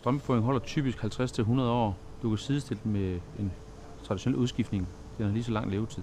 Strømføring holder typisk 50-100 år. Du kan sidestille den med en traditionel udskiftning. Den har lige så lang levetid.